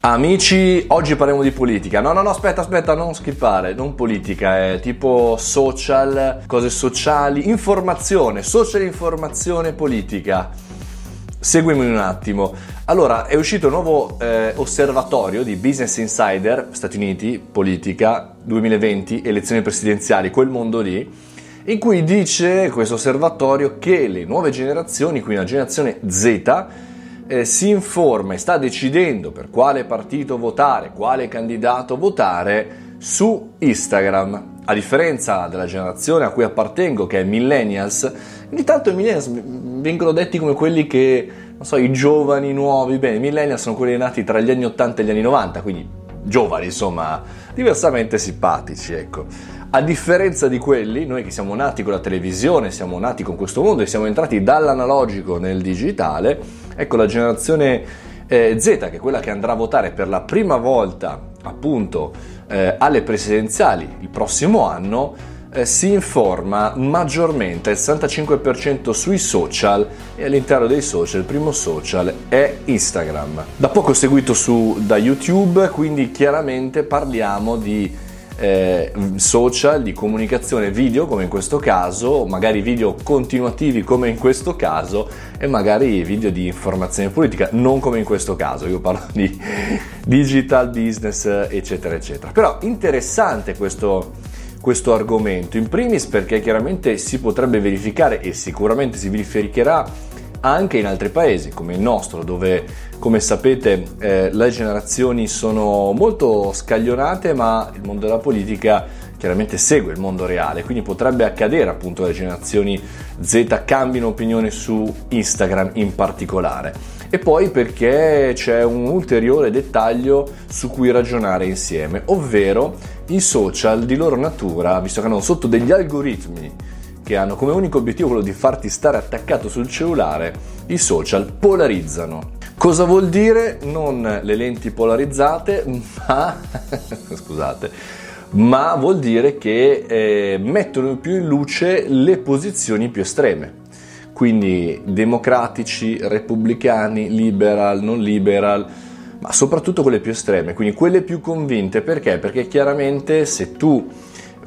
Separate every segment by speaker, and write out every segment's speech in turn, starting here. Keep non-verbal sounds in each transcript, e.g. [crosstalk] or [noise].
Speaker 1: Amici, oggi parliamo di politica. No, no, no, aspetta, aspetta, non skippare, non politica, è tipo social, cose sociali, informazione, social informazione politica. Seguimi un attimo. Allora, è uscito un nuovo eh, osservatorio di Business Insider, Stati Uniti, politica, 2020, elezioni presidenziali, quel mondo lì, in cui dice questo osservatorio che le nuove generazioni, quindi la generazione Z, eh, si informa e sta decidendo per quale partito votare, quale candidato votare su Instagram. A differenza della generazione a cui appartengo, che è millennials, ogni tanto i millennials vengono detti come quelli che, non so, i giovani nuovi, bene, i millennials sono quelli nati tra gli anni 80 e gli anni 90, quindi giovani, insomma, diversamente simpatici, ecco. A differenza di quelli, noi che siamo nati con la televisione, siamo nati con questo mondo e siamo entrati dall'analogico nel digitale, ecco la generazione eh, Z, che è quella che andrà a votare per la prima volta appunto eh, alle presidenziali il prossimo anno, eh, si informa maggiormente, il 65% sui social e all'interno dei social il primo social è Instagram. Da poco seguito su, da YouTube, quindi chiaramente parliamo di eh, social, di comunicazione video come in questo caso, magari video continuativi come in questo caso e magari video di informazione politica, non come in questo caso, io parlo di digital business eccetera eccetera. Però interessante questo, questo argomento, in primis perché chiaramente si potrebbe verificare e sicuramente si verificherà anche in altri paesi come il nostro, dove come sapete eh, le generazioni sono molto scaglionate, ma il mondo della politica chiaramente segue il mondo reale, quindi potrebbe accadere appunto che le generazioni Z cambino opinione su Instagram in particolare. E poi perché c'è un ulteriore dettaglio su cui ragionare insieme, ovvero i social di loro natura, visto che hanno sotto degli algoritmi che hanno come unico obiettivo quello di farti stare attaccato sul cellulare, i social polarizzano. Cosa vuol dire? Non le lenti polarizzate, [laughs] ma scusate, ma vuol dire che eh, mettono più in luce le posizioni più estreme. Quindi democratici, repubblicani, liberal, non liberal, ma soprattutto quelle più estreme, quindi quelle più convinte. Perché? Perché chiaramente se tu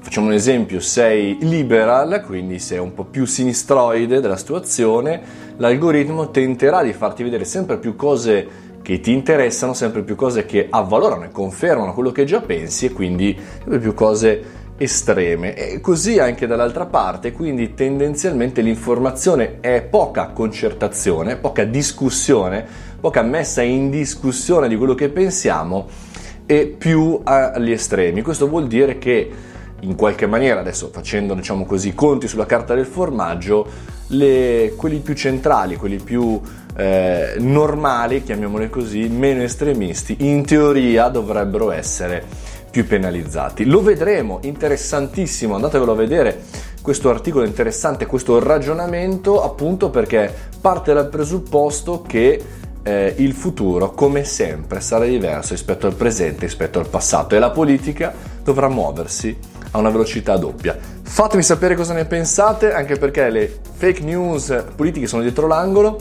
Speaker 1: Facciamo un esempio, sei liberal, quindi sei un po' più sinistroide della situazione, l'algoritmo tenterà di farti vedere sempre più cose che ti interessano, sempre più cose che avvalorano e confermano quello che già pensi e quindi sempre più cose estreme. E così anche dall'altra parte, quindi tendenzialmente l'informazione è poca concertazione, poca discussione, poca messa in discussione di quello che pensiamo e più agli estremi. Questo vuol dire che in qualche maniera, adesso facendo diciamo così conti sulla carta del formaggio, le, quelli più centrali, quelli più eh, normali, chiamiamoli così, meno estremisti, in teoria dovrebbero essere più penalizzati. Lo vedremo, interessantissimo, andatevelo a vedere questo articolo interessante, questo ragionamento, appunto perché parte dal presupposto che eh, il futuro, come sempre, sarà diverso rispetto al presente, rispetto al passato e la politica dovrà muoversi a una velocità doppia. Fatemi sapere cosa ne pensate, anche perché le fake news politiche sono dietro l'angolo.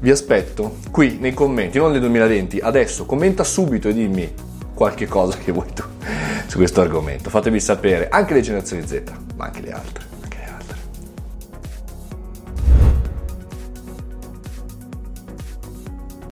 Speaker 1: Vi aspetto qui nei commenti, non nel 2020, adesso commenta subito e dimmi qualche cosa che vuoi tu su questo argomento. Fatemi sapere anche le generazioni Z, ma anche le altre.